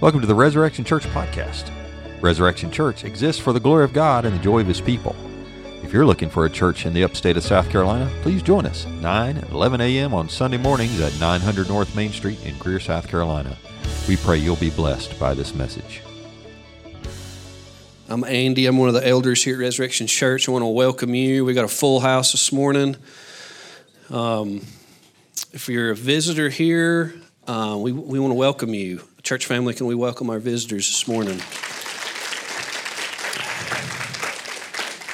Welcome to the Resurrection Church podcast. Resurrection Church exists for the glory of God and the joy of His people. If you're looking for a church in the upstate of South Carolina, please join us 9 and 11 a.m. on Sunday mornings at 900 North Main Street in Greer, South Carolina. We pray you'll be blessed by this message. I'm Andy. I'm one of the elders here at Resurrection Church. I want to welcome you. We got a full house this morning. Um, if you're a visitor here, uh, we, we want to welcome you. Church family, can we welcome our visitors this morning?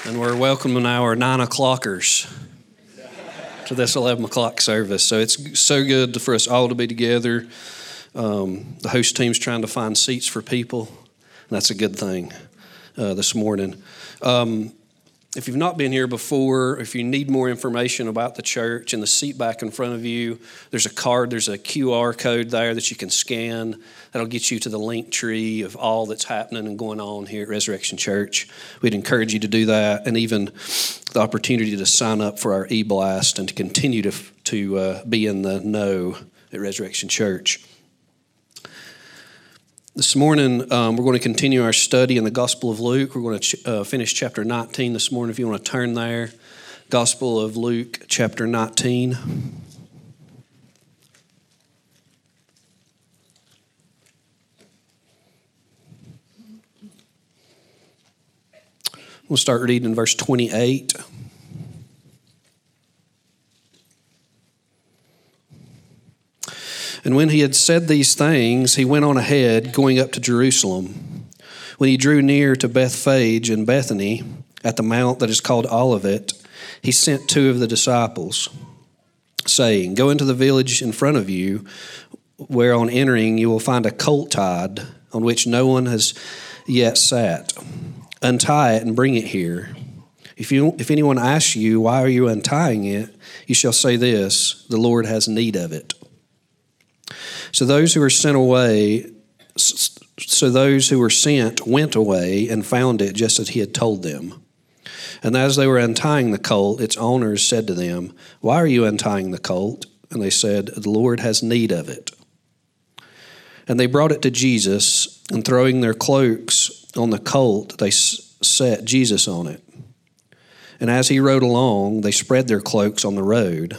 And we're welcoming our nine o'clockers to this 11 o'clock service. So it's so good for us all to be together. Um, the host team's trying to find seats for people, and that's a good thing uh, this morning. Um, if you've not been here before, if you need more information about the church and the seat back in front of you, there's a card, there's a QR code there that you can scan. That'll get you to the link tree of all that's happening and going on here at Resurrection Church. We'd encourage you to do that and even the opportunity to sign up for our e blast and to continue to, to uh, be in the know at Resurrection Church. This morning, um, we're going to continue our study in the Gospel of Luke. We're going to ch- uh, finish chapter 19 this morning. If you want to turn there, Gospel of Luke, chapter 19. We'll start reading in verse 28. And when he had said these things, he went on ahead, going up to Jerusalem. When he drew near to Bethphage and Bethany, at the mount that is called Olivet, he sent two of the disciples, saying, Go into the village in front of you, where on entering you will find a colt tied, on which no one has yet sat. Untie it and bring it here. If, you, if anyone asks you, Why are you untying it? you shall say this The Lord has need of it. So those who were sent away, so those who were sent went away and found it just as he had told them. And as they were untying the colt, its owners said to them, Why are you untying the colt? And they said, The Lord has need of it. And they brought it to Jesus, and throwing their cloaks on the colt, they set Jesus on it. And as he rode along, they spread their cloaks on the road.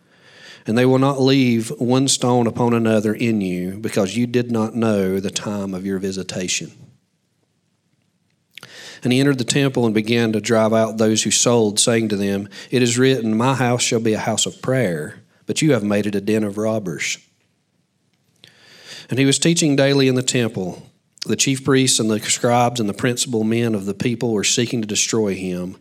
and they will not leave one stone upon another in you, because you did not know the time of your visitation. And he entered the temple and began to drive out those who sold, saying to them, It is written, My house shall be a house of prayer, but you have made it a den of robbers. And he was teaching daily in the temple. The chief priests and the scribes and the principal men of the people were seeking to destroy him,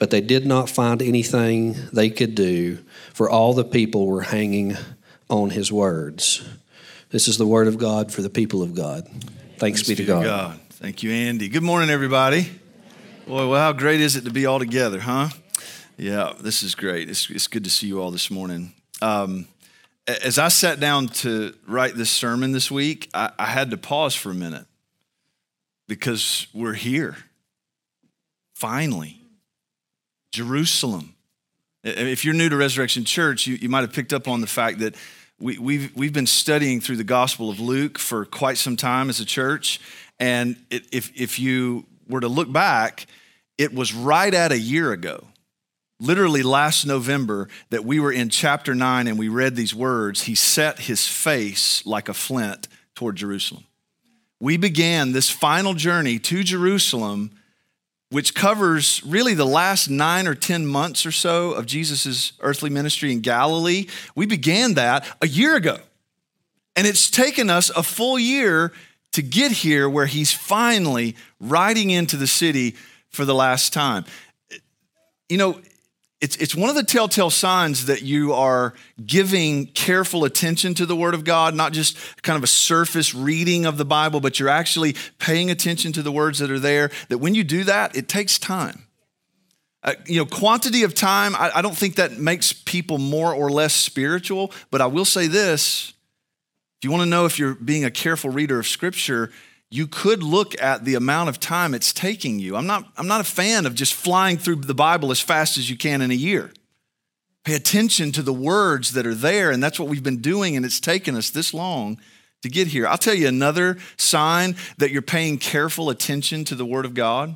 but they did not find anything they could do for all the people were hanging on his words. This is the word of God for the people of God. Thanks, Thanks be to God. God. Thank you, Andy. Good morning, everybody. Boy, well, how great is it to be all together, huh? Yeah, this is great. It's, it's good to see you all this morning. Um, as I sat down to write this sermon this week, I, I had to pause for a minute because we're here. Finally, Jerusalem. If you're new to Resurrection Church, you, you might have picked up on the fact that we, we've, we've been studying through the Gospel of Luke for quite some time as a church. And it, if, if you were to look back, it was right at a year ago, literally last November, that we were in chapter 9 and we read these words He set his face like a flint toward Jerusalem. We began this final journey to Jerusalem which covers really the last nine or 10 months or so of Jesus' earthly ministry in Galilee. We began that a year ago. And it's taken us a full year to get here where he's finally riding into the city for the last time. You know, it's, it's one of the telltale signs that you are giving careful attention to the Word of God, not just kind of a surface reading of the Bible, but you're actually paying attention to the words that are there. That when you do that, it takes time. Uh, you know, quantity of time, I, I don't think that makes people more or less spiritual, but I will say this if you want to know if you're being a careful reader of Scripture, you could look at the amount of time it's taking you. I'm not, I'm not a fan of just flying through the Bible as fast as you can in a year. Pay attention to the words that are there, and that's what we've been doing, and it's taken us this long to get here. I'll tell you another sign that you're paying careful attention to the Word of God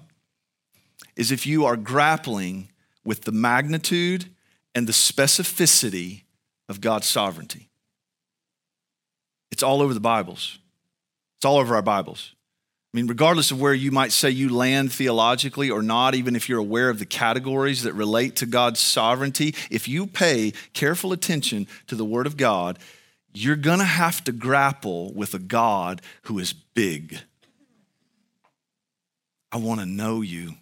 is if you are grappling with the magnitude and the specificity of God's sovereignty. It's all over the Bibles. It's all over our Bibles. I mean, regardless of where you might say you land theologically or not, even if you're aware of the categories that relate to God's sovereignty, if you pay careful attention to the Word of God, you're going to have to grapple with a God who is big. I want to know you.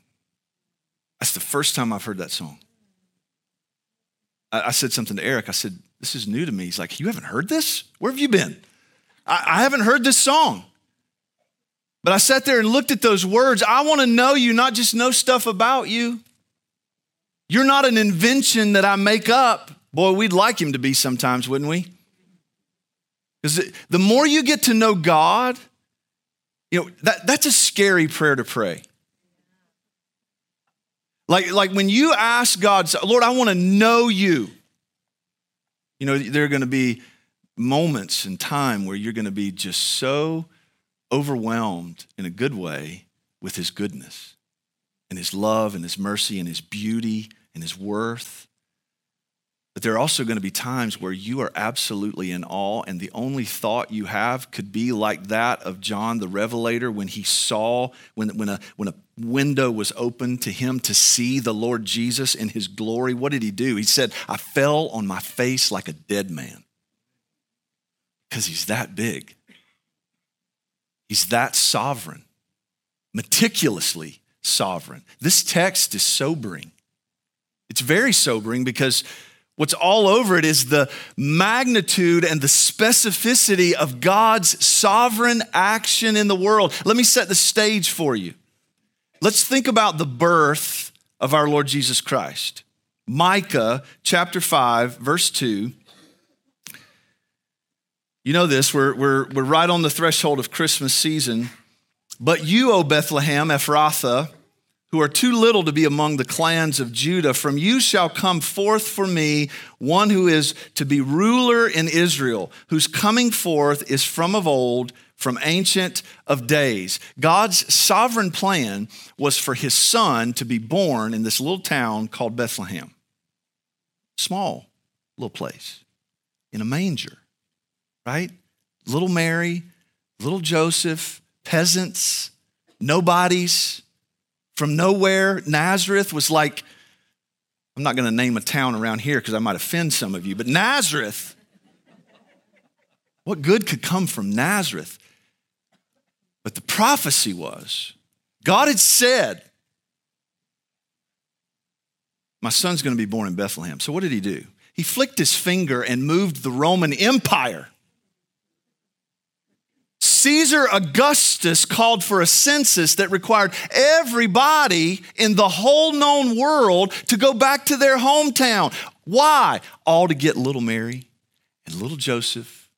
That's the first time I've heard that song. I, said something to Eric. I said, This is new to me. He's like, You haven't heard this? Where have you been? I, I haven't heard this song. But I sat there and looked at those words. I want to know you, not just know stuff about you. You're not an invention that I make up. Boy, we'd like him to be sometimes, wouldn't we? Because the more you get to know God, you know, that, that's a scary prayer to pray. Like, like when you ask God, Lord, I want to know you. You know, there are going to be moments in time where you're going to be just so overwhelmed in a good way with his goodness and his love and his mercy and his beauty and his worth. But there are also going to be times where you are absolutely in awe, and the only thought you have could be like that of John the Revelator when he saw, when, when, a, when a window was opened to him to see the Lord Jesus in his glory. What did he do? He said, I fell on my face like a dead man because he's that big. He's that sovereign, meticulously sovereign. This text is sobering. It's very sobering because what's all over it is the magnitude and the specificity of God's sovereign action in the world. Let me set the stage for you. Let's think about the birth of our Lord Jesus Christ. Micah chapter 5, verse 2 you know this, we're, we're, we're right on the threshold of Christmas season. But you, O Bethlehem, Ephrathah, who are too little to be among the clans of Judah, from you shall come forth for me one who is to be ruler in Israel, whose coming forth is from of old, from ancient of days. God's sovereign plan was for his son to be born in this little town called Bethlehem. Small little place in a manger right? Little Mary, little Joseph, peasants, nobodies from nowhere. Nazareth was like, I'm not going to name a town around here because I might offend some of you, but Nazareth, what good could come from Nazareth? But the prophecy was God had said, My son's going to be born in Bethlehem. So what did he do? He flicked his finger and moved the Roman Empire Caesar Augustus called for a census that required everybody in the whole known world to go back to their hometown. Why? All to get little Mary and little Joseph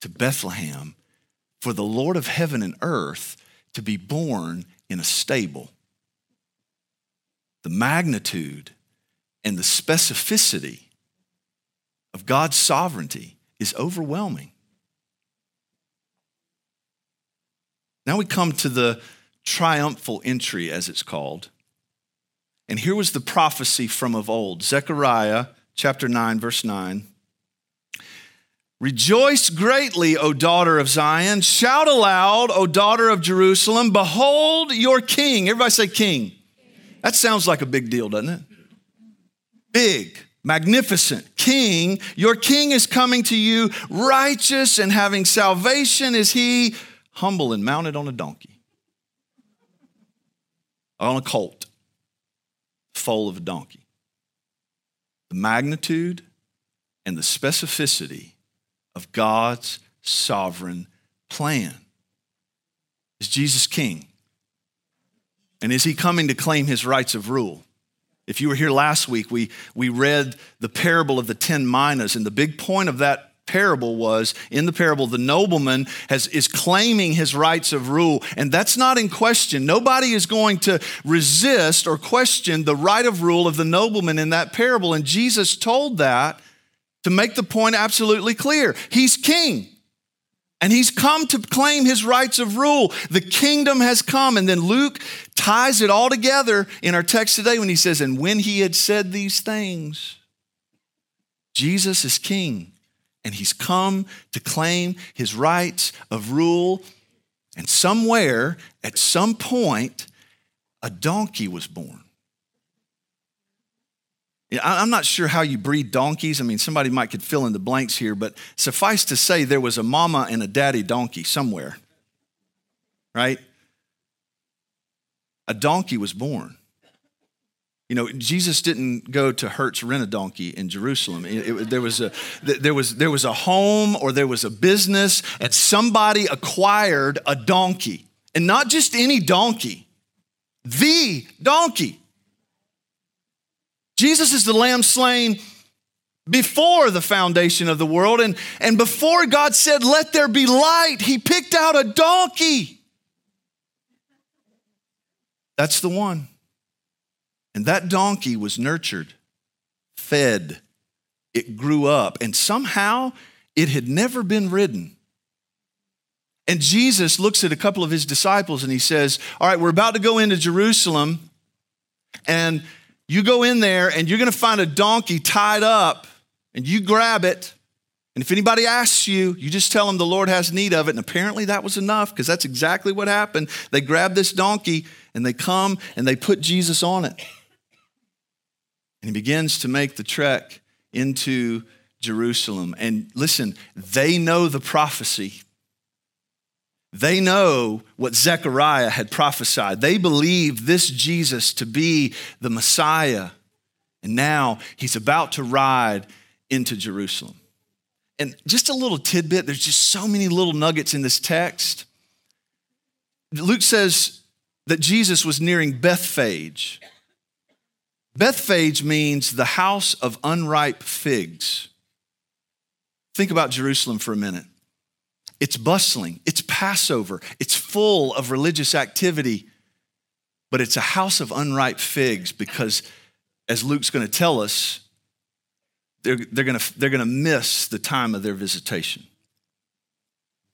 to Bethlehem for the Lord of heaven and earth to be born in a stable. The magnitude and the specificity of God's sovereignty is overwhelming. Now we come to the triumphal entry, as it's called. And here was the prophecy from of old Zechariah chapter 9, verse 9. Rejoice greatly, O daughter of Zion. Shout aloud, O daughter of Jerusalem. Behold your king. Everybody say, King. That sounds like a big deal, doesn't it? Big, magnificent king. Your king is coming to you, righteous and having salvation is he, humble and mounted on a donkey, on a colt, foal of a donkey. The magnitude and the specificity of God's sovereign plan. Is Jesus king? And is he coming to claim his rights of rule? If you were here last week, we, we read the parable of the 10 minas, and the big point of that parable was in the parable, the nobleman has, is claiming his rights of rule, and that's not in question. Nobody is going to resist or question the right of rule of the nobleman in that parable. And Jesus told that to make the point absolutely clear. He's king. And he's come to claim his rights of rule. The kingdom has come. And then Luke ties it all together in our text today when he says, And when he had said these things, Jesus is king. And he's come to claim his rights of rule. And somewhere, at some point, a donkey was born. I'm not sure how you breed donkeys. I mean, somebody might could fill in the blanks here, but suffice to say, there was a mama and a daddy donkey somewhere, right? A donkey was born. You know, Jesus didn't go to Hertz rent a donkey in Jerusalem. It, it, there, was a, there, was, there was a home or there was a business, and somebody acquired a donkey. And not just any donkey, the donkey. Jesus is the lamb slain before the foundation of the world. And, and before God said, Let there be light, he picked out a donkey. That's the one. And that donkey was nurtured, fed, it grew up, and somehow it had never been ridden. And Jesus looks at a couple of his disciples and he says, All right, we're about to go into Jerusalem, and you go in there and you're going to find a donkey tied up and you grab it. And if anybody asks you, you just tell them the Lord has need of it. And apparently that was enough because that's exactly what happened. They grab this donkey and they come and they put Jesus on it. And he begins to make the trek into Jerusalem. And listen, they know the prophecy. They know what Zechariah had prophesied. They believe this Jesus to be the Messiah. And now he's about to ride into Jerusalem. And just a little tidbit, there's just so many little nuggets in this text. Luke says that Jesus was nearing Bethphage. Bethphage means the house of unripe figs. Think about Jerusalem for a minute. It's bustling, it's Passover, it's full of religious activity, but it's a house of unripe figs because, as Luke's going to tell us, they're, they're going they're going to miss the time of their visitation.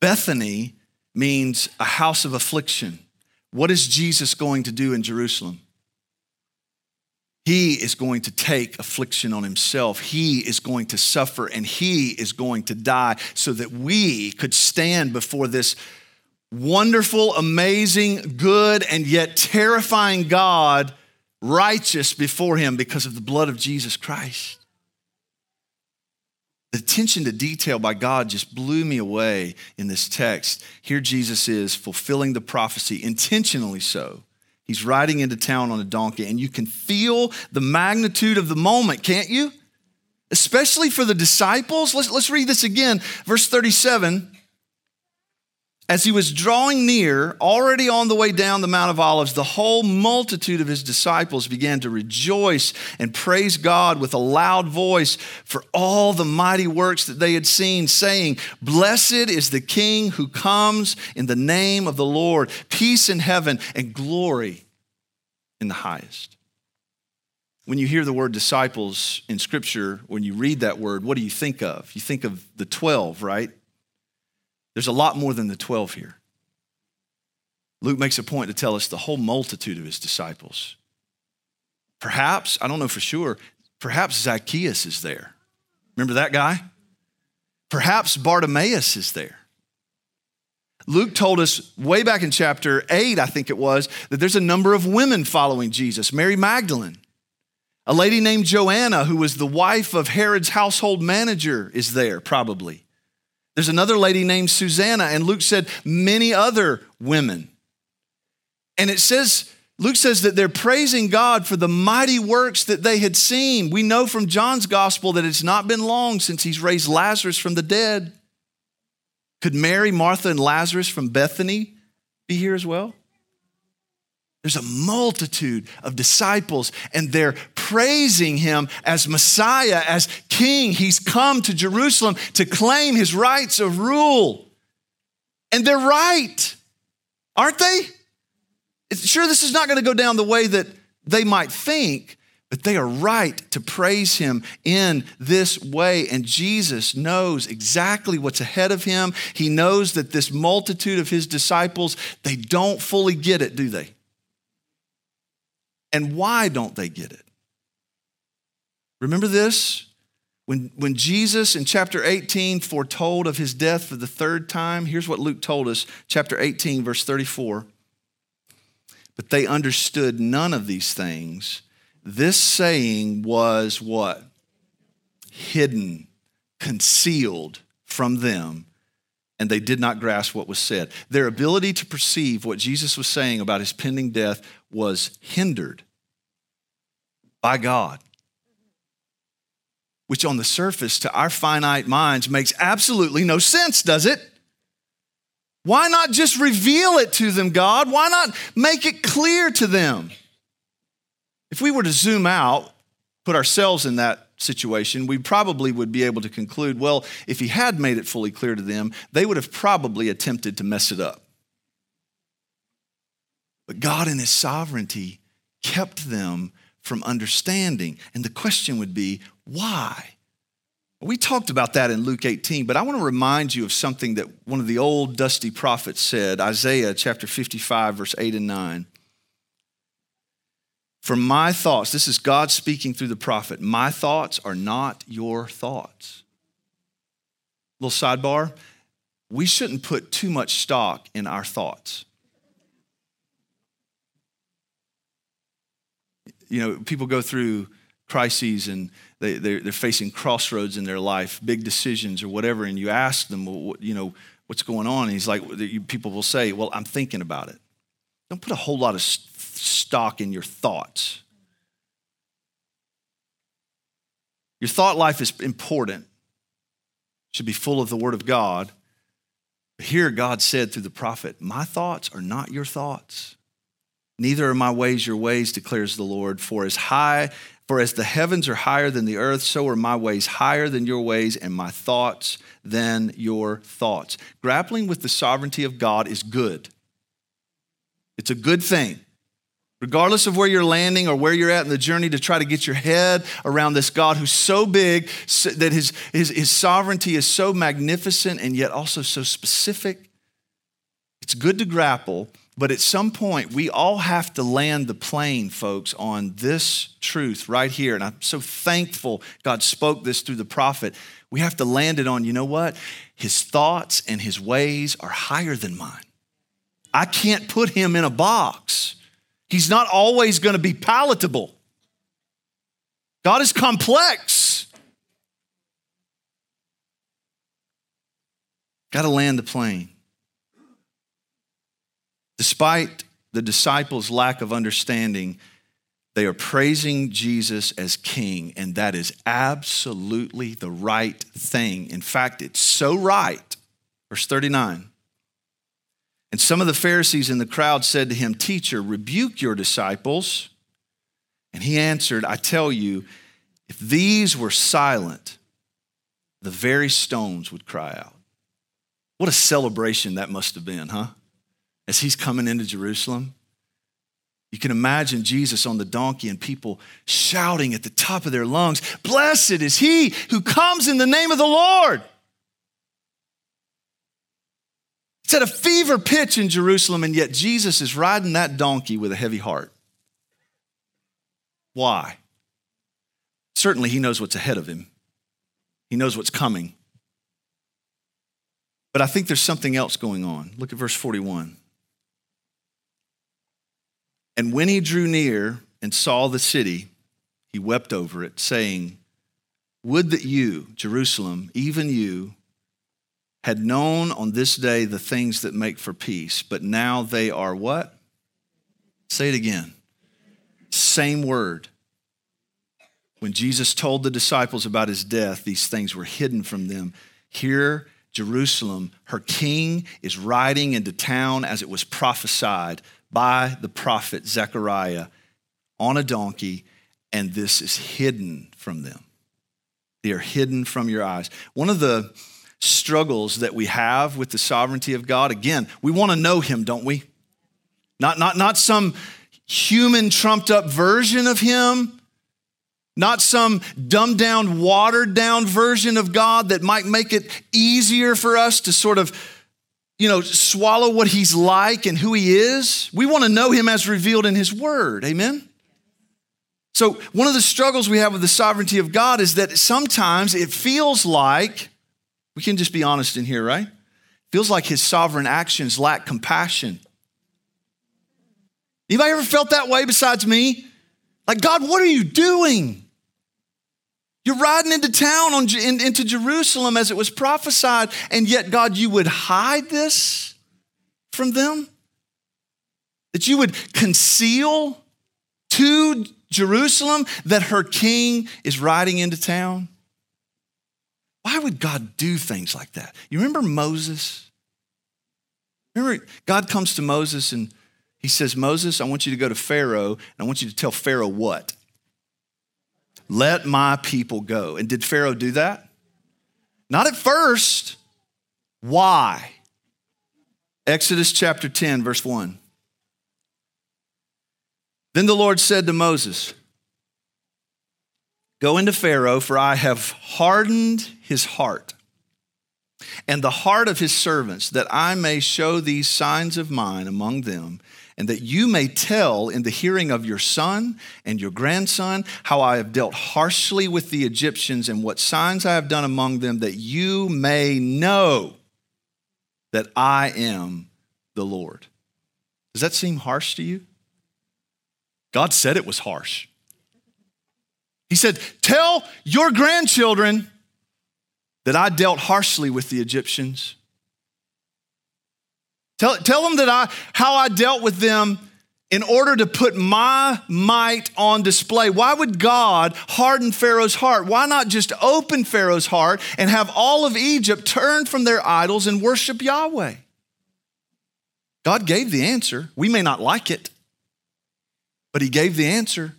Bethany means a house of affliction. What is Jesus going to do in Jerusalem? He is going to take affliction on himself. He is going to suffer and he is going to die so that we could stand before this wonderful, amazing, good, and yet terrifying God, righteous before him because of the blood of Jesus Christ. The attention to detail by God just blew me away in this text. Here Jesus is fulfilling the prophecy, intentionally so He's riding into town on a donkey, and you can feel the magnitude of the moment, can't you? Especially for the disciples. Let's, let's read this again. Verse 37 as he was drawing near, already on the way down the Mount of Olives, the whole multitude of his disciples began to rejoice and praise God with a loud voice for all the mighty works that they had seen, saying, Blessed is the King who comes in the name of the Lord, peace in heaven and glory in the highest. When you hear the word disciples in Scripture, when you read that word, what do you think of? You think of the 12, right? There's a lot more than the 12 here. Luke makes a point to tell us the whole multitude of his disciples. Perhaps, I don't know for sure, perhaps Zacchaeus is there. Remember that guy? Perhaps Bartimaeus is there. Luke told us way back in chapter 8, I think it was, that there's a number of women following Jesus. Mary Magdalene, a lady named Joanna, who was the wife of Herod's household manager, is there probably. There's another lady named Susanna, and Luke said many other women. And it says, Luke says that they're praising God for the mighty works that they had seen. We know from John's gospel that it's not been long since he's raised Lazarus from the dead. Could Mary, Martha, and Lazarus from Bethany be here as well? There's a multitude of disciples, and they're praising him as Messiah, as King. He's come to Jerusalem to claim his rights of rule. And they're right, aren't they? Sure, this is not going to go down the way that they might think, but they are right to praise him in this way. And Jesus knows exactly what's ahead of him. He knows that this multitude of his disciples, they don't fully get it, do they? And why don't they get it? Remember this? When, when Jesus in chapter 18 foretold of his death for the third time, here's what Luke told us, chapter 18, verse 34. But they understood none of these things. This saying was what? Hidden, concealed from them, and they did not grasp what was said. Their ability to perceive what Jesus was saying about his pending death was hindered by God which on the surface to our finite minds makes absolutely no sense, does it? Why not just reveal it to them, God? Why not make it clear to them? If we were to zoom out, put ourselves in that situation, we probably would be able to conclude well, if he had made it fully clear to them, they would have probably attempted to mess it up. But God, in his sovereignty, kept them from understanding. And the question would be, why? We talked about that in Luke 18, but I want to remind you of something that one of the old dusty prophets said, Isaiah chapter 55, verse 8 and 9. For my thoughts, this is God speaking through the prophet, my thoughts are not your thoughts. Little sidebar, we shouldn't put too much stock in our thoughts. You know, people go through crises and they, they're, they're facing crossroads in their life, big decisions or whatever, and you ask them, well, you know, what's going on? And he's like, people will say, well, I'm thinking about it. Don't put a whole lot of stock in your thoughts. Your thought life is important, should be full of the Word of God. But Here, God said through the prophet, My thoughts are not your thoughts. Neither are my ways your ways, declares the Lord. For as high for as the heavens are higher than the earth, so are my ways higher than your ways, and my thoughts than your thoughts. Grappling with the sovereignty of God is good. It's a good thing. Regardless of where you're landing or where you're at in the journey to try to get your head around this God who's so big that his, his, his sovereignty is so magnificent and yet also so specific, it's good to grapple but at some point, we all have to land the plane, folks, on this truth right here. And I'm so thankful God spoke this through the prophet. We have to land it on, you know what? His thoughts and his ways are higher than mine. I can't put him in a box. He's not always going to be palatable. God is complex. Got to land the plane. Despite the disciples' lack of understanding, they are praising Jesus as king, and that is absolutely the right thing. In fact, it's so right. Verse 39. And some of the Pharisees in the crowd said to him, Teacher, rebuke your disciples. And he answered, I tell you, if these were silent, the very stones would cry out. What a celebration that must have been, huh? As he's coming into Jerusalem. You can imagine Jesus on the donkey and people shouting at the top of their lungs, Blessed is he who comes in the name of the Lord. It's at a fever pitch in Jerusalem, and yet Jesus is riding that donkey with a heavy heart. Why? Certainly, he knows what's ahead of him, he knows what's coming. But I think there's something else going on. Look at verse 41. And when he drew near and saw the city, he wept over it, saying, Would that you, Jerusalem, even you, had known on this day the things that make for peace, but now they are what? Say it again. Same word. When Jesus told the disciples about his death, these things were hidden from them. Here, Jerusalem, her king is riding into town as it was prophesied by the prophet Zechariah on a donkey, and this is hidden from them. They are hidden from your eyes. One of the struggles that we have with the sovereignty of God, again, we want to know Him, don't we? Not, not, not some human trumped up version of Him, not some dumbed down, watered down version of God that might make it easier for us to sort of you know, swallow what he's like and who he is. We want to know him as revealed in his word. Amen? So, one of the struggles we have with the sovereignty of God is that sometimes it feels like, we can just be honest in here, right? It feels like his sovereign actions lack compassion. Anybody ever felt that way besides me? Like, God, what are you doing? You're riding into town on, in, into Jerusalem as it was prophesied, and yet, God, you would hide this from them? That you would conceal to Jerusalem that her king is riding into town? Why would God do things like that? You remember Moses? Remember, God comes to Moses and he says, Moses, I want you to go to Pharaoh, and I want you to tell Pharaoh what? Let my people go. And did Pharaoh do that? Not at first. Why? Exodus chapter 10, verse 1. Then the Lord said to Moses, Go into Pharaoh, for I have hardened his heart and the heart of his servants, that I may show these signs of mine among them and that you may tell in the hearing of your son and your grandson how I have dealt harshly with the Egyptians and what signs I have done among them, that you may know that I am the Lord. Does that seem harsh to you? God said it was harsh. He said, Tell your grandchildren that I dealt harshly with the Egyptians Tell, tell them that I, how I dealt with them in order to put my might on display. Why would God harden Pharaoh's heart? Why not just open Pharaoh's heart and have all of Egypt turn from their idols and worship Yahweh? God gave the answer. We may not like it, but He gave the answer.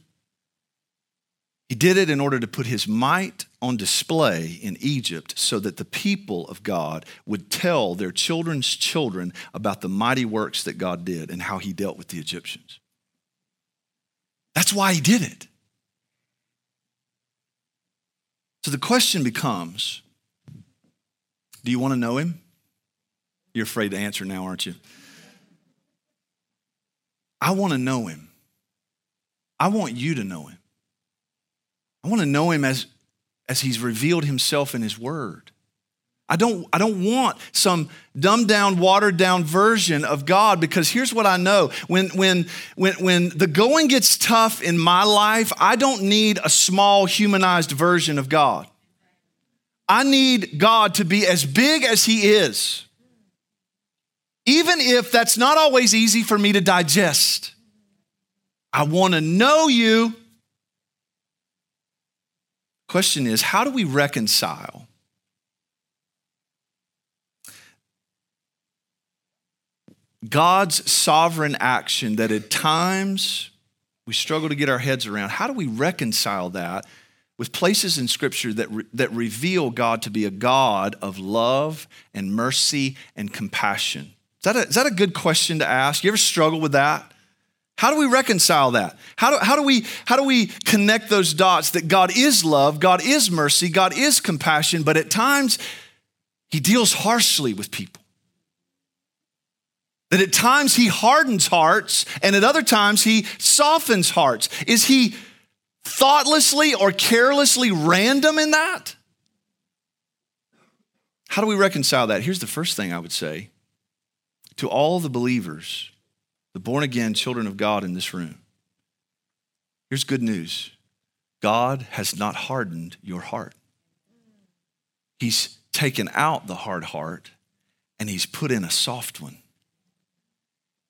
He did it in order to put His might on display in Egypt so that the people of God would tell their children's children about the mighty works that God did and how he dealt with the Egyptians. That's why he did it. So the question becomes do you want to know him? You're afraid to answer now, aren't you? I want to know him. I want you to know him. I want to know him as as he's revealed himself in his word. I don't, I don't want some dumbed down, watered down version of God because here's what I know. When, when, when, when the going gets tough in my life, I don't need a small humanized version of God. I need God to be as big as he is, even if that's not always easy for me to digest. I want to know you Question is, how do we reconcile God's sovereign action that at times we struggle to get our heads around? How do we reconcile that with places in Scripture that, re- that reveal God to be a God of love and mercy and compassion? Is that, a, is that a good question to ask? You ever struggle with that? How do we reconcile that? How do, how, do we, how do we connect those dots that God is love, God is mercy, God is compassion, but at times He deals harshly with people? That at times He hardens hearts and at other times He softens hearts. Is He thoughtlessly or carelessly random in that? How do we reconcile that? Here's the first thing I would say to all the believers, the born again children of God in this room. Here's good news God has not hardened your heart. He's taken out the hard heart and He's put in a soft one.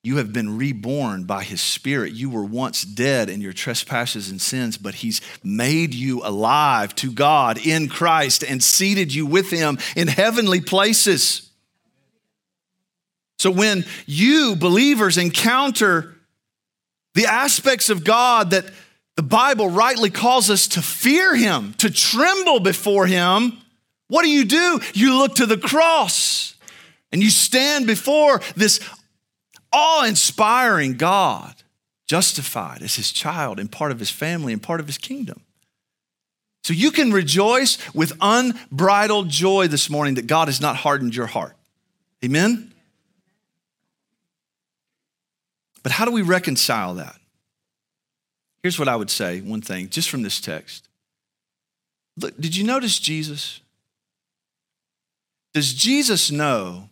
You have been reborn by his spirit. You were once dead in your trespasses and sins, but he's made you alive to God in Christ and seated you with him in heavenly places. So when you, believers, encounter the aspects of God that the Bible rightly calls us to fear him, to tremble before him, what do you do? You look to the cross and you stand before this awe inspiring God, justified as his child and part of his family and part of his kingdom. So you can rejoice with unbridled joy this morning that God has not hardened your heart. Amen? But how do we reconcile that? Here's what I would say one thing, just from this text. Look, did you notice Jesus? Does Jesus know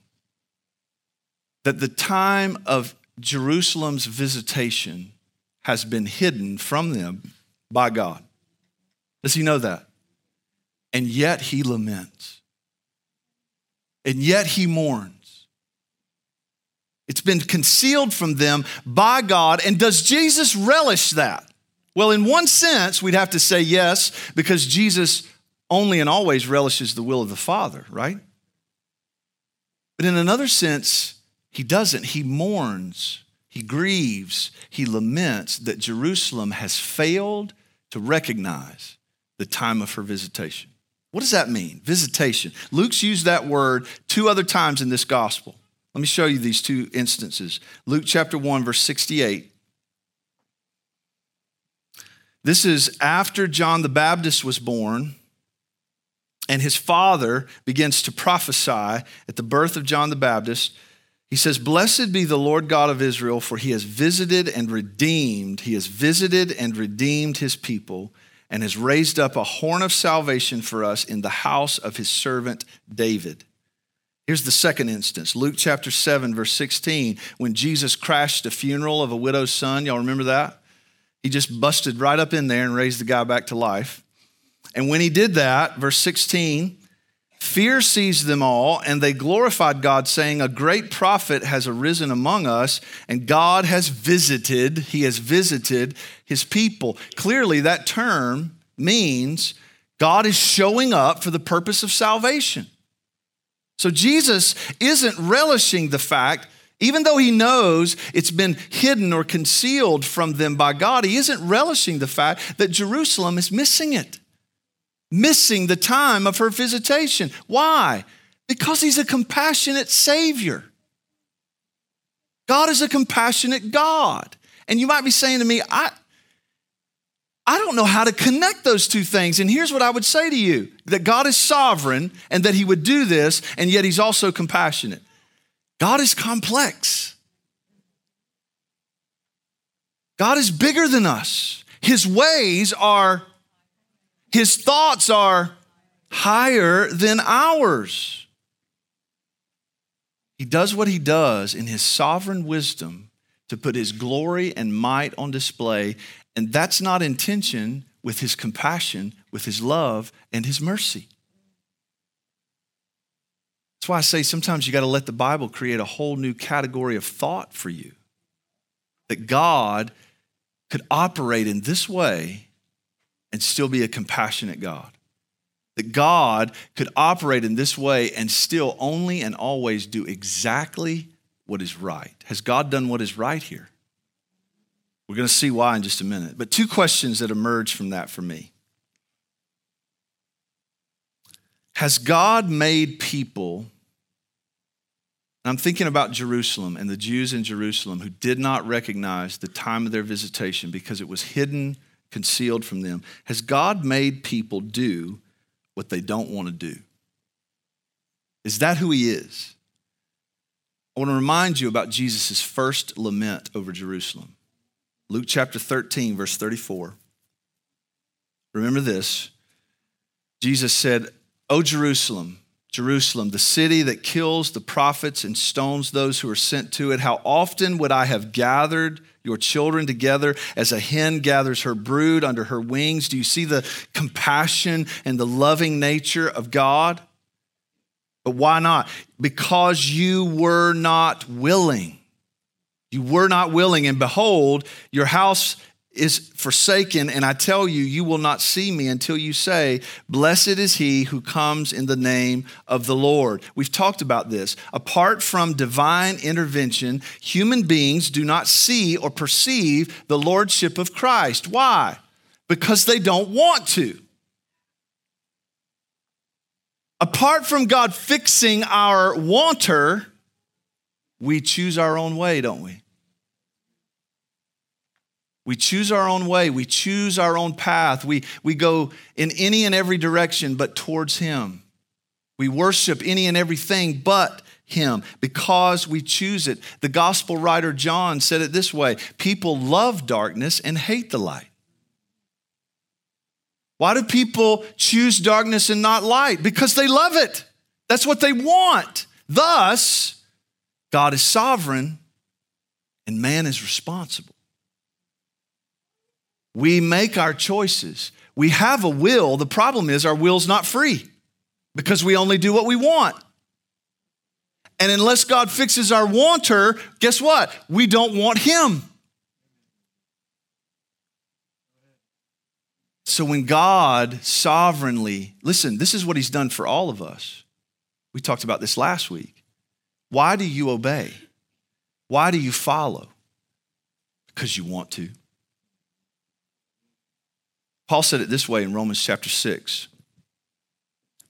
that the time of Jerusalem's visitation has been hidden from them by God. Does he know that? And yet he laments. And yet he mourns. It's been concealed from them by God. And does Jesus relish that? Well, in one sense, we'd have to say yes, because Jesus only and always relishes the will of the Father, right? But in another sense, he doesn't. He mourns, he grieves, he laments that Jerusalem has failed to recognize the time of her visitation. What does that mean? Visitation. Luke's used that word two other times in this gospel. Let me show you these two instances. Luke chapter 1, verse 68. This is after John the Baptist was born, and his father begins to prophesy at the birth of John the Baptist. He says, Blessed be the Lord God of Israel, for he has visited and redeemed, he has visited and redeemed his people, and has raised up a horn of salvation for us in the house of his servant David. Here's the second instance Luke chapter 7, verse 16, when Jesus crashed a funeral of a widow's son. Y'all remember that? He just busted right up in there and raised the guy back to life. And when he did that, verse 16, Fear seized them all, and they glorified God, saying, A great prophet has arisen among us, and God has visited, he has visited his people. Clearly, that term means God is showing up for the purpose of salvation. So Jesus isn't relishing the fact, even though he knows it's been hidden or concealed from them by God, he isn't relishing the fact that Jerusalem is missing it missing the time of her visitation. Why? Because he's a compassionate Savior. God is a compassionate God. And you might be saying to me, I, I don't know how to connect those two things. And here's what I would say to you that God is sovereign and that He would do this, and yet He's also compassionate. God is complex. God is bigger than us. His ways are his thoughts are higher than ours. He does what he does in his sovereign wisdom to put his glory and might on display, and that's not intention with his compassion, with his love, and his mercy. That's why I say sometimes you got to let the Bible create a whole new category of thought for you. That God could operate in this way and still be a compassionate God. That God could operate in this way and still only and always do exactly what is right. Has God done what is right here? We're going to see why in just a minute. But two questions that emerge from that for me. Has God made people, I'm thinking about Jerusalem and the Jews in Jerusalem who did not recognize the time of their visitation because it was hidden concealed from them. Has God made people do what they don't want to do? Is that who He is? I want to remind you about Jesus' first lament over Jerusalem. Luke chapter 13, verse 34. Remember this. Jesus said, O Jerusalem, Jerusalem, the city that kills the prophets and stones those who are sent to it, how often would I have gathered your children together as a hen gathers her brood under her wings? Do you see the compassion and the loving nature of God? But why not? Because you were not willing. You were not willing, and behold, your house is forsaken, and I tell you, you will not see me until you say, Blessed is he who comes in the name of the Lord. We've talked about this. Apart from divine intervention, human beings do not see or perceive the lordship of Christ. Why? Because they don't want to. Apart from God fixing our wanter, we choose our own way, don't we? We choose our own way. We choose our own path. We, we go in any and every direction but towards Him. We worship any and everything but Him because we choose it. The gospel writer John said it this way People love darkness and hate the light. Why do people choose darkness and not light? Because they love it. That's what they want. Thus, God is sovereign and man is responsible. We make our choices. We have a will. The problem is our will's not free because we only do what we want. And unless God fixes our wanter, guess what? We don't want Him. So when God sovereignly, listen, this is what He's done for all of us. We talked about this last week. Why do you obey? Why do you follow? Because you want to. Paul said it this way in Romans chapter 6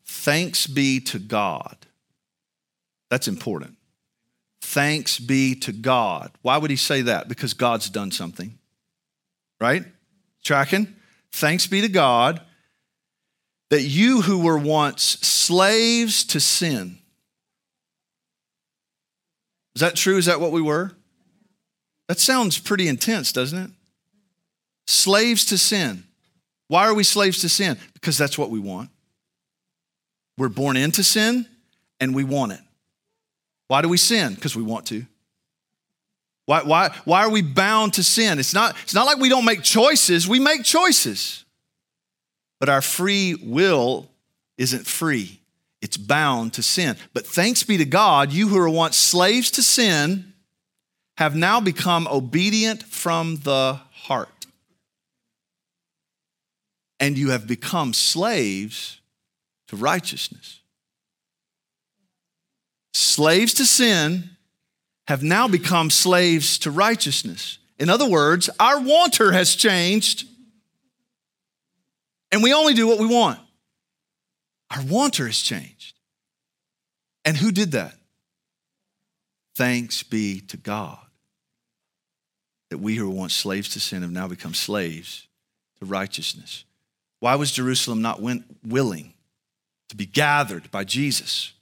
Thanks be to God. That's important. Thanks be to God. Why would he say that? Because God's done something, right? Tracking? Thanks be to God that you who were once slaves to sin. Is that true? Is that what we were? That sounds pretty intense, doesn't it? Slaves to sin. Why are we slaves to sin? Because that's what we want. We're born into sin and we want it. Why do we sin? Because we want to. Why, why, why are we bound to sin? It's not, it's not like we don't make choices, we make choices. But our free will isn't free, it's bound to sin. But thanks be to God, you who were once slaves to sin have now become obedient from the heart and you have become slaves to righteousness. Slaves to sin have now become slaves to righteousness. In other words, our wanter has changed, and we only do what we want. Our wanter has changed. And who did that? Thanks be to God that we who were once slaves to sin have now become slaves to righteousness. Why was Jerusalem not willing to be gathered by Jesus?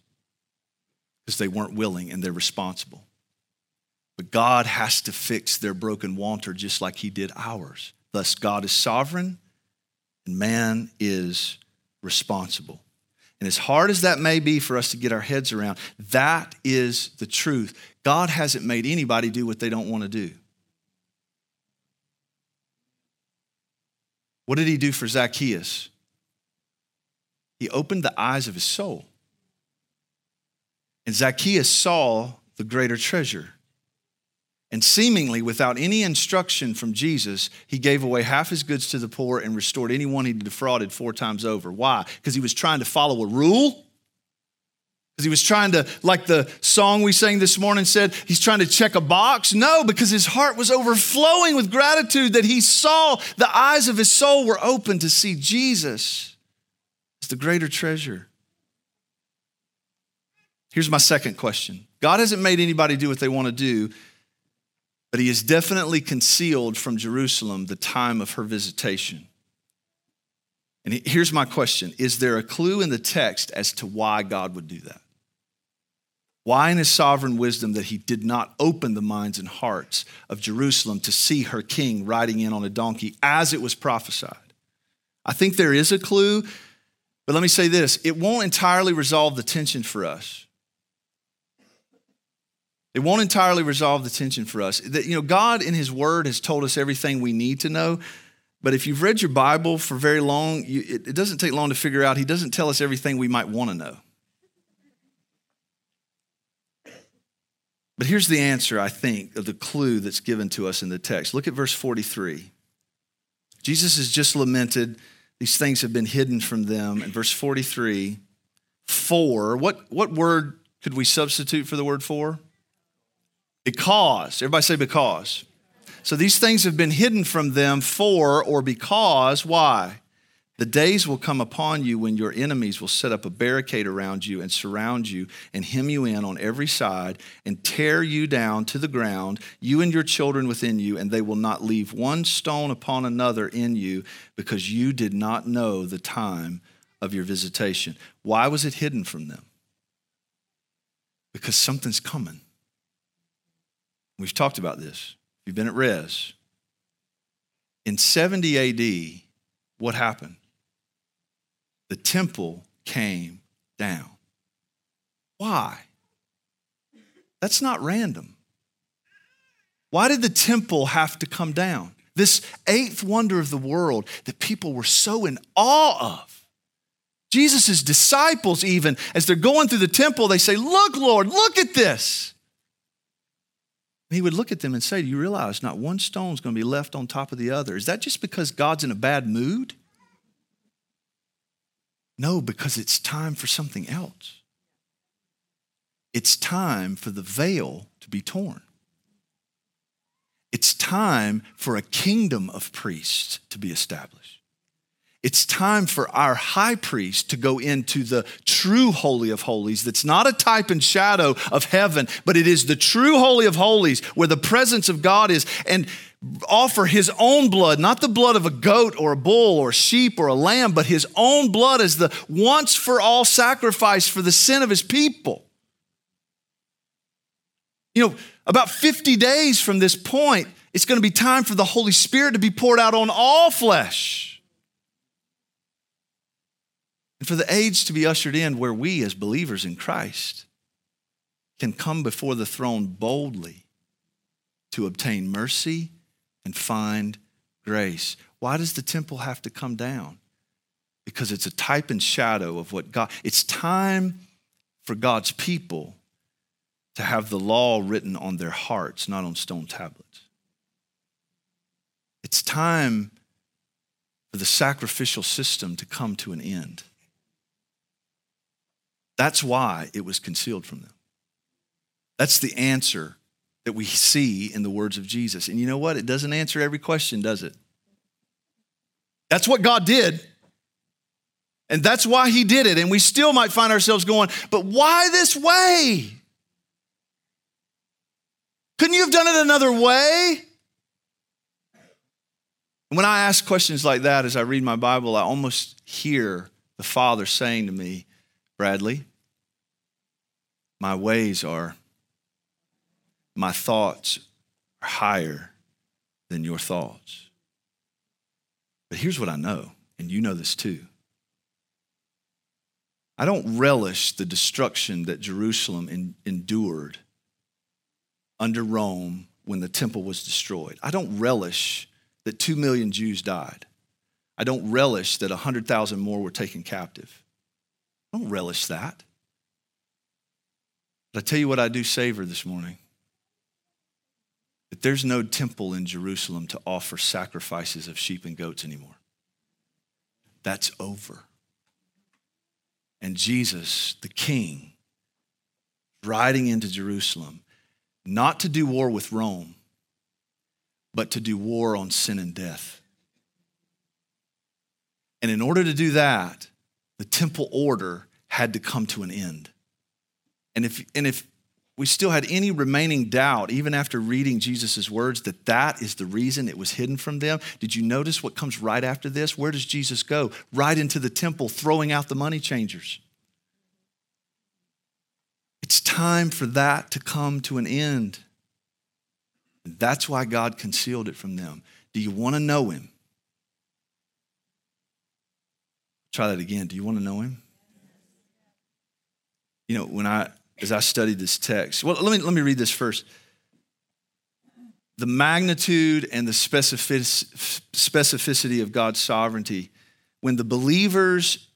Because they weren't willing and they're responsible. But God has to fix their broken wanter just like He did ours. Thus, God is sovereign and man is responsible. And as hard as that may be for us to get our heads around, that is the truth. God hasn't made anybody do what they don't want to do. What did he do for Zacchaeus? He opened the eyes of his soul. And Zacchaeus saw the greater treasure. And seemingly without any instruction from Jesus, he gave away half his goods to the poor and restored anyone he defrauded four times over. Why? Because he was trying to follow a rule? He was trying to, like the song we sang this morning said, he's trying to check a box? No, because his heart was overflowing with gratitude that he saw the eyes of his soul were open to see Jesus as the greater treasure. Here's my second question God hasn't made anybody do what they want to do, but he has definitely concealed from Jerusalem the time of her visitation. And here's my question Is there a clue in the text as to why God would do that? Why, in his sovereign wisdom, that he did not open the minds and hearts of Jerusalem to see her king riding in on a donkey as it was prophesied? I think there is a clue, But let me say this it won't entirely resolve the tension for us. It won't entirely resolve the tension for us. That, you know, God in His Word has told us everything we need to know. But if you've read your Bible for very long, you, it, it doesn't take long to figure out He doesn't tell us everything we might want to know. But here's the answer, I think, of the clue that's given to us in the text. Look at verse 43. Jesus has just lamented, these things have been hidden from them. In verse 43, for, what, what word could we substitute for the word for? Because. Everybody say because. So these things have been hidden from them for or because. Why? The days will come upon you when your enemies will set up a barricade around you and surround you and hem you in on every side and tear you down to the ground, you and your children within you, and they will not leave one stone upon another in you because you did not know the time of your visitation. Why was it hidden from them? Because something's coming. We've talked about this. You've been at Res. In 70 AD, what happened? The temple came down. Why? That's not random. Why did the temple have to come down? This eighth wonder of the world that people were so in awe of. Jesus' disciples, even as they're going through the temple, they say, Look, Lord, look at this. And he would look at them and say, Do you realize not one stone is going to be left on top of the other? Is that just because God's in a bad mood? No, because it's time for something else. It's time for the veil to be torn. It's time for a kingdom of priests to be established. It's time for our high priest to go into the true Holy of Holies that's not a type and shadow of heaven, but it is the true Holy of Holies where the presence of God is, and offer his own blood, not the blood of a goat or a bull or a sheep or a lamb, but his own blood as the once for all sacrifice for the sin of his people. You know, about 50 days from this point, it's going to be time for the Holy Spirit to be poured out on all flesh and for the age to be ushered in where we, as believers in Christ, can come before the throne boldly to obtain mercy and find grace. Why does the temple have to come down? Because it's a type and shadow of what God, it's time for God's people to have the law written on their hearts, not on stone tablets. It's time for the sacrificial system to come to an end. That's why it was concealed from them. That's the answer that we see in the words of Jesus. And you know what? It doesn't answer every question, does it? That's what God did. And that's why he did it. And we still might find ourselves going, but why this way? Couldn't you have done it another way? And when I ask questions like that as I read my Bible, I almost hear the Father saying to me, Bradley, my ways are, my thoughts are higher than your thoughts. But here's what I know, and you know this too. I don't relish the destruction that Jerusalem endured under Rome when the temple was destroyed. I don't relish that two million Jews died. I don't relish that 100,000 more were taken captive. I don't relish that. But I tell you what I do savor this morning that there's no temple in Jerusalem to offer sacrifices of sheep and goats anymore. That's over. And Jesus, the King, riding into Jerusalem, not to do war with Rome, but to do war on sin and death. And in order to do that, the temple order had to come to an end. And if, and if we still had any remaining doubt, even after reading Jesus' words, that that is the reason it was hidden from them, did you notice what comes right after this? Where does Jesus go? Right into the temple, throwing out the money changers. It's time for that to come to an end. That's why God concealed it from them. Do you want to know Him? Try that again. Do you want to know him? You know, when I as I studied this text, well, let me let me read this first. The magnitude and the specificity of God's sovereignty, when the believers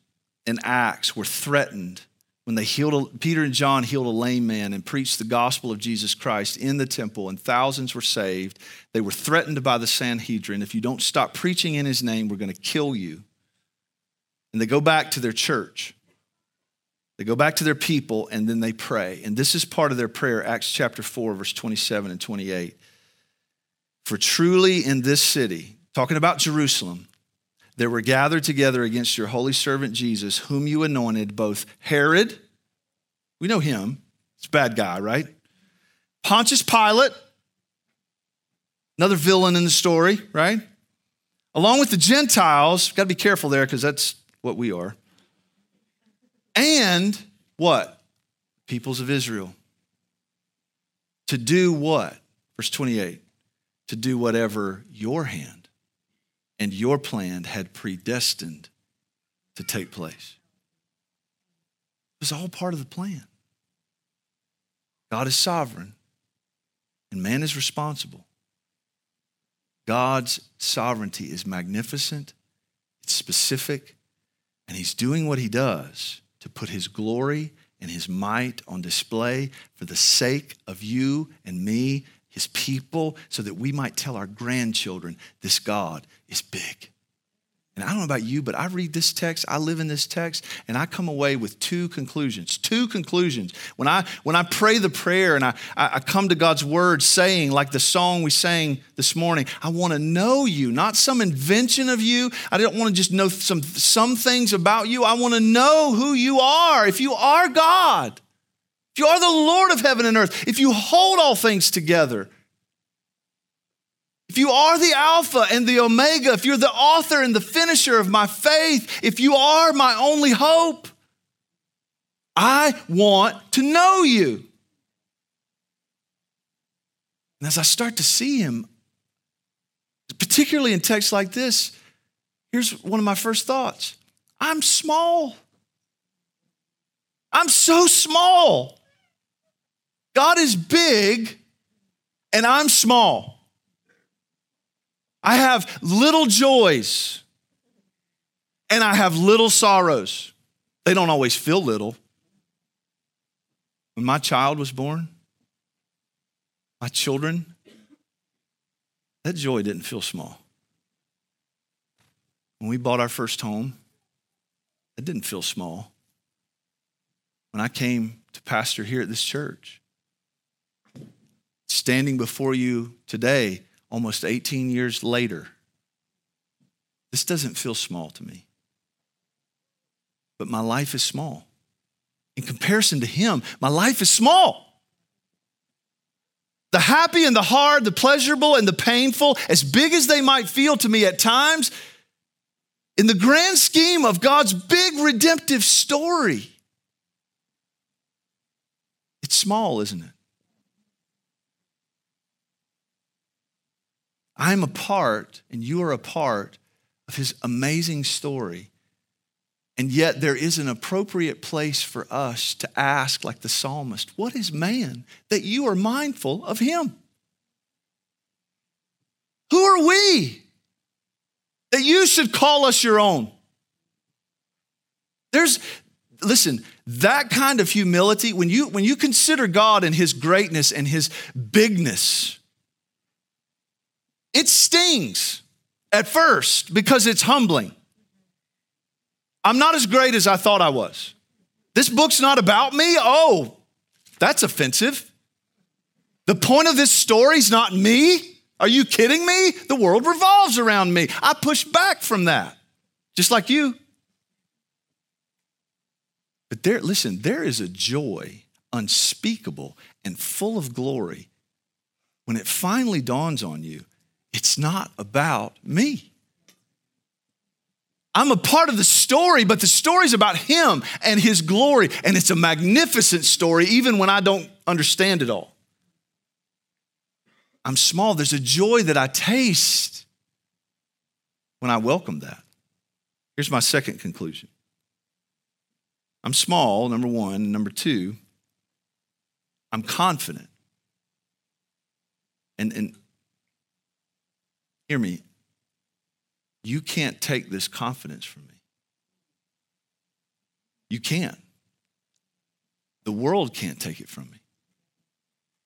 in Acts were threatened when they healed Peter and John healed a lame man and preached the gospel of Jesus Christ in the temple and thousands were saved they were threatened by the Sanhedrin. If you don't stop preaching in his name we're going to kill you. And they go back to their church they go back to their people and then they pray and this is part of their prayer Acts chapter 4 verse 27 and 28 for truly in this city talking about Jerusalem there were gathered together against your holy servant Jesus, whom you anointed, both Herod, we know him, it's a bad guy, right? Pontius Pilate, another villain in the story, right? Along with the Gentiles, got to be careful there because that's what we are. And what? Peoples of Israel. To do what? Verse 28 to do whatever your hand and your plan had predestined to take place. It was all part of the plan. God is sovereign, and man is responsible. God's sovereignty is magnificent, it's specific, and He's doing what He does to put His glory and His might on display for the sake of you and me his people, so that we might tell our grandchildren this God is big. And I don't know about you, but I read this text, I live in this text, and I come away with two conclusions. Two conclusions. When I when I pray the prayer and I, I come to God's word saying, like the song we sang this morning, I want to know you, not some invention of you. I don't want to just know some, some things about you. I want to know who you are. If you are God, if you are the Lord of heaven and earth, if you hold all things together, if you are the Alpha and the Omega, if you're the author and the finisher of my faith, if you are my only hope, I want to know you. And as I start to see him, particularly in texts like this, here's one of my first thoughts I'm small. I'm so small. God is big and I'm small. I have little joys and I have little sorrows. They don't always feel little. When my child was born, my children, that joy didn't feel small. When we bought our first home, it didn't feel small. When I came to pastor here at this church, standing before you today, almost 18 years later, this doesn't feel small to me. But my life is small. In comparison to him, my life is small. The happy and the hard, the pleasurable and the painful, as big as they might feel to me at times, in the grand scheme of God's big redemptive story, it's small, isn't it? I'm a part, and you are a part of his amazing story. And yet, there is an appropriate place for us to ask, like the psalmist, What is man that you are mindful of him? Who are we that you should call us your own? There's, listen, that kind of humility, when you, when you consider God and his greatness and his bigness, it stings at first because it's humbling. I'm not as great as I thought I was. This book's not about me. Oh, that's offensive. The point of this story is not me. Are you kidding me? The world revolves around me. I push back from that, just like you. But there, listen, there is a joy unspeakable and full of glory when it finally dawns on you it's not about me. I'm a part of the story, but the story's about him and his glory. And it's a magnificent story, even when I don't understand it all. I'm small. There's a joy that I taste when I welcome that. Here's my second conclusion I'm small, number one. Number two, I'm confident. And, and hear me, you can't take this confidence from me. You can't. The world can't take it from me.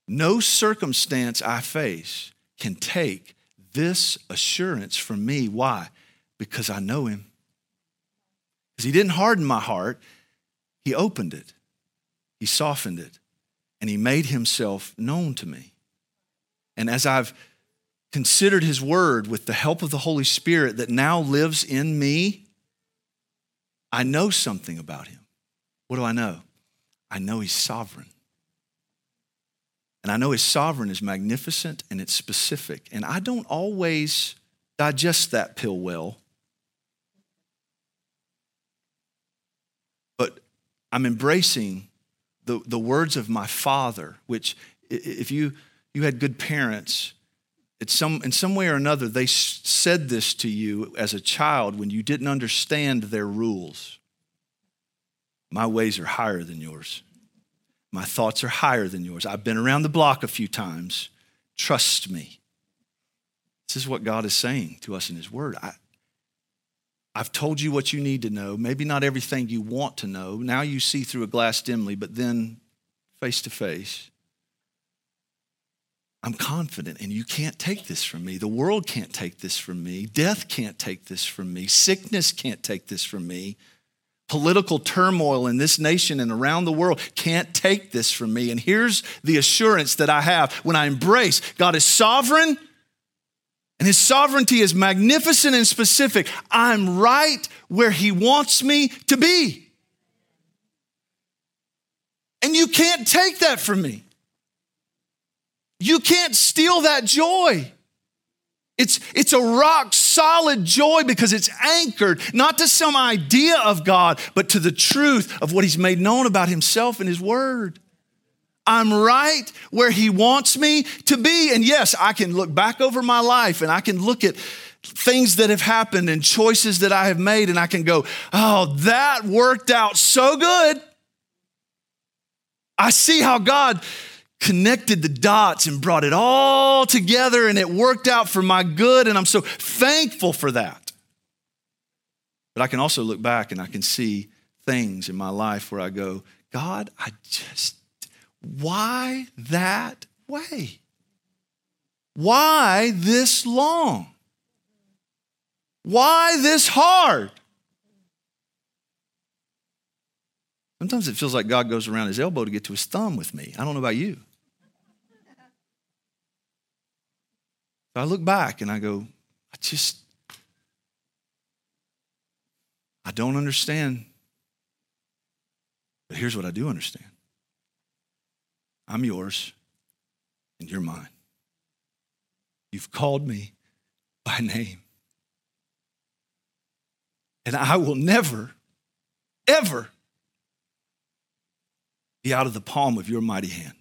No circumstance I face can take this assurance from me. Why? Because I know him. Because he didn't harden my heart, he opened it, he softened it, and he made himself known to me. And as I've considered his word with the help of the Holy Spirit that now lives in me, I know something about him. What do I know? I know he's sovereign. And I know his sovereign is magnificent and it's specific. And I don't always digest that pill well. But I'm embracing the, the words of my father, which, if you, you had good parents, it's some, in some way or another, they said this to you as a child when you didn't understand their rules. My ways are higher than yours. My thoughts are higher than yours. I've been around the block a few times. Trust me. This is what God is saying to us in His Word. I, I've told you what you need to know. Maybe not everything you want to know. Now you see through a glass dimly, but then face to face. I'm confident, and you can't take this from me. The world can't take this from me. Death can't take this from me. Sickness can't take this from me. Political turmoil in this nation and around the world can't take this from me. And here's the assurance that I have when I embrace God is sovereign and his sovereignty is magnificent and specific. I'm right where he wants me to be. And you can't take that from me. You can't steal that joy. It's, it's a rock solid joy because it's anchored not to some idea of God, but to the truth of what He's made known about Himself in His Word. I'm right where He wants me to be. And yes, I can look back over my life and I can look at things that have happened and choices that I have made, and I can go, oh, that worked out so good. I see how God connected the dots and brought it all together and it worked out for my good and I'm so thankful for that. But I can also look back and I can see things in my life where I go, God, I just, why that way? Why this long? Why this hard? Sometimes it feels like God goes around his elbow to get to his thumb with me. I don't know about you. I look back and I go, I just, I don't understand. But here's what I do understand I'm yours and you're mine. You've called me by name. And I will never, ever be out of the palm of your mighty hand.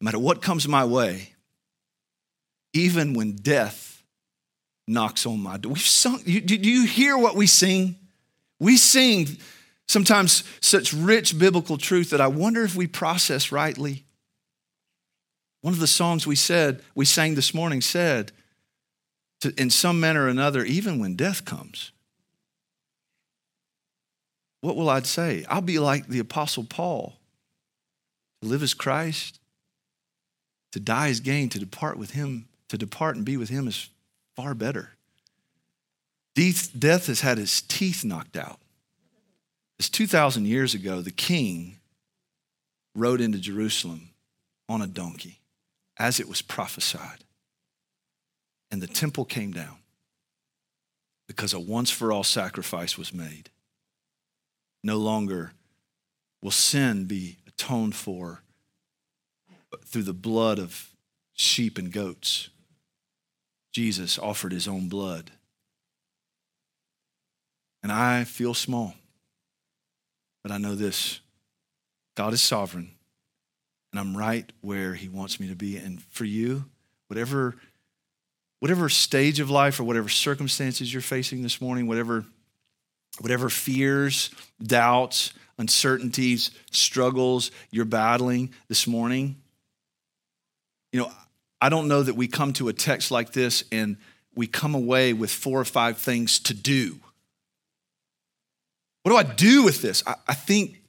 No matter what comes my way, even when death knocks on my door. We've sung, you, do you hear what we sing? We sing sometimes such rich biblical truth that I wonder if we process rightly. One of the songs we said, we sang this morning said, to, in some manner or another, even when death comes, what will I say? I'll be like the Apostle Paul. To live as Christ, to die as gain, to depart with him to depart and be with him is far better. Death has had his teeth knocked out. It's 2,000 years ago, the king rode into Jerusalem on a donkey as it was prophesied. And the temple came down because a once for all sacrifice was made. No longer will sin be atoned for through the blood of sheep and goats. Jesus offered his own blood. And I feel small, but I know this God is sovereign, and I'm right where he wants me to be. And for you, whatever whatever stage of life or whatever circumstances you're facing this morning, whatever, whatever fears, doubts, uncertainties, struggles you're battling this morning, you know, I don't know that we come to a text like this and we come away with four or five things to do. What do I do with this? I, I think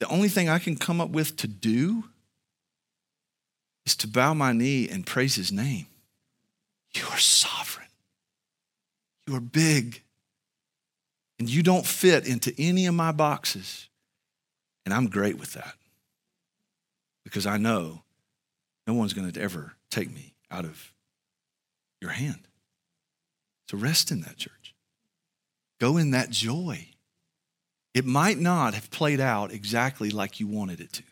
the only thing I can come up with to do is to bow my knee and praise his name. You are sovereign. You are big. And you don't fit into any of my boxes. And I'm great with that because I know no one's going to ever take me out of your hand. So rest in that, church. Go in that joy. It might not have played out exactly like you wanted it to.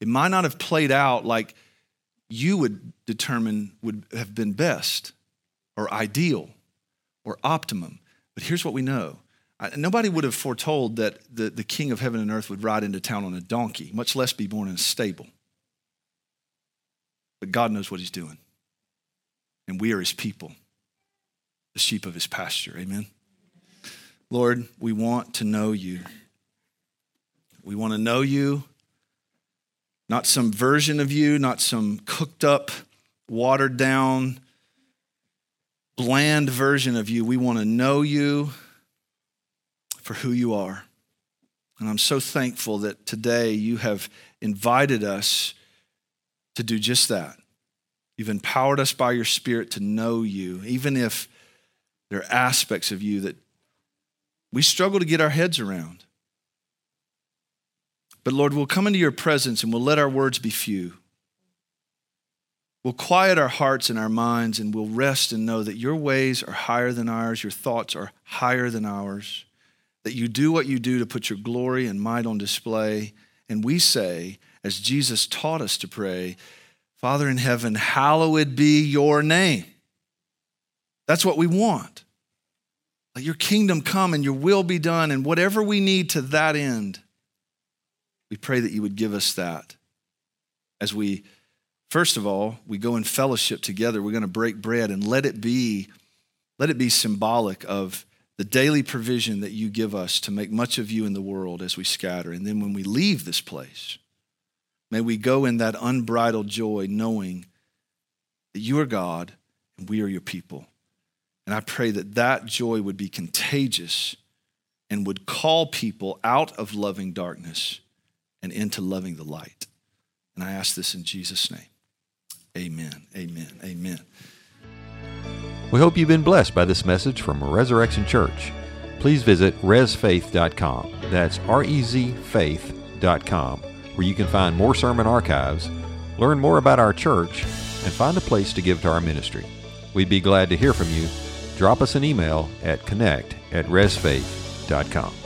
It might not have played out like you would determine would have been best or ideal or optimum. But here's what we know nobody would have foretold that the, the king of heaven and earth would ride into town on a donkey, much less be born in a stable. But God knows what he's doing. And we are his people, the sheep of his pasture. Amen. Lord, we want to know you. We want to know you not some version of you, not some cooked up, watered down, bland version of you. We want to know you for who you are. And I'm so thankful that today you have invited us to do just that. You've empowered us by your Spirit to know you, even if there are aspects of you that we struggle to get our heads around. But Lord, we'll come into your presence and we'll let our words be few. We'll quiet our hearts and our minds and we'll rest and know that your ways are higher than ours, your thoughts are higher than ours, that you do what you do to put your glory and might on display. And we say, as Jesus taught us to pray, Father in heaven, hallowed be your name. That's what we want. Let your kingdom come and your will be done, and whatever we need to that end, we pray that you would give us that as we, first of all, we go in fellowship together. We're going to break bread and let it be, let it be symbolic of the daily provision that you give us to make much of you in the world as we scatter. And then when we leave this place, may we go in that unbridled joy, knowing that you are God and we are your people. And I pray that that joy would be contagious and would call people out of loving darkness and into loving the light. And I ask this in Jesus' name. Amen. Amen. Amen. We hope you've been blessed by this message from Resurrection Church. Please visit rezfaith.com. That's R E Z faith.com, where you can find more sermon archives, learn more about our church, and find a place to give to our ministry. We'd be glad to hear from you. Drop us an email at connect at rezfaith.com.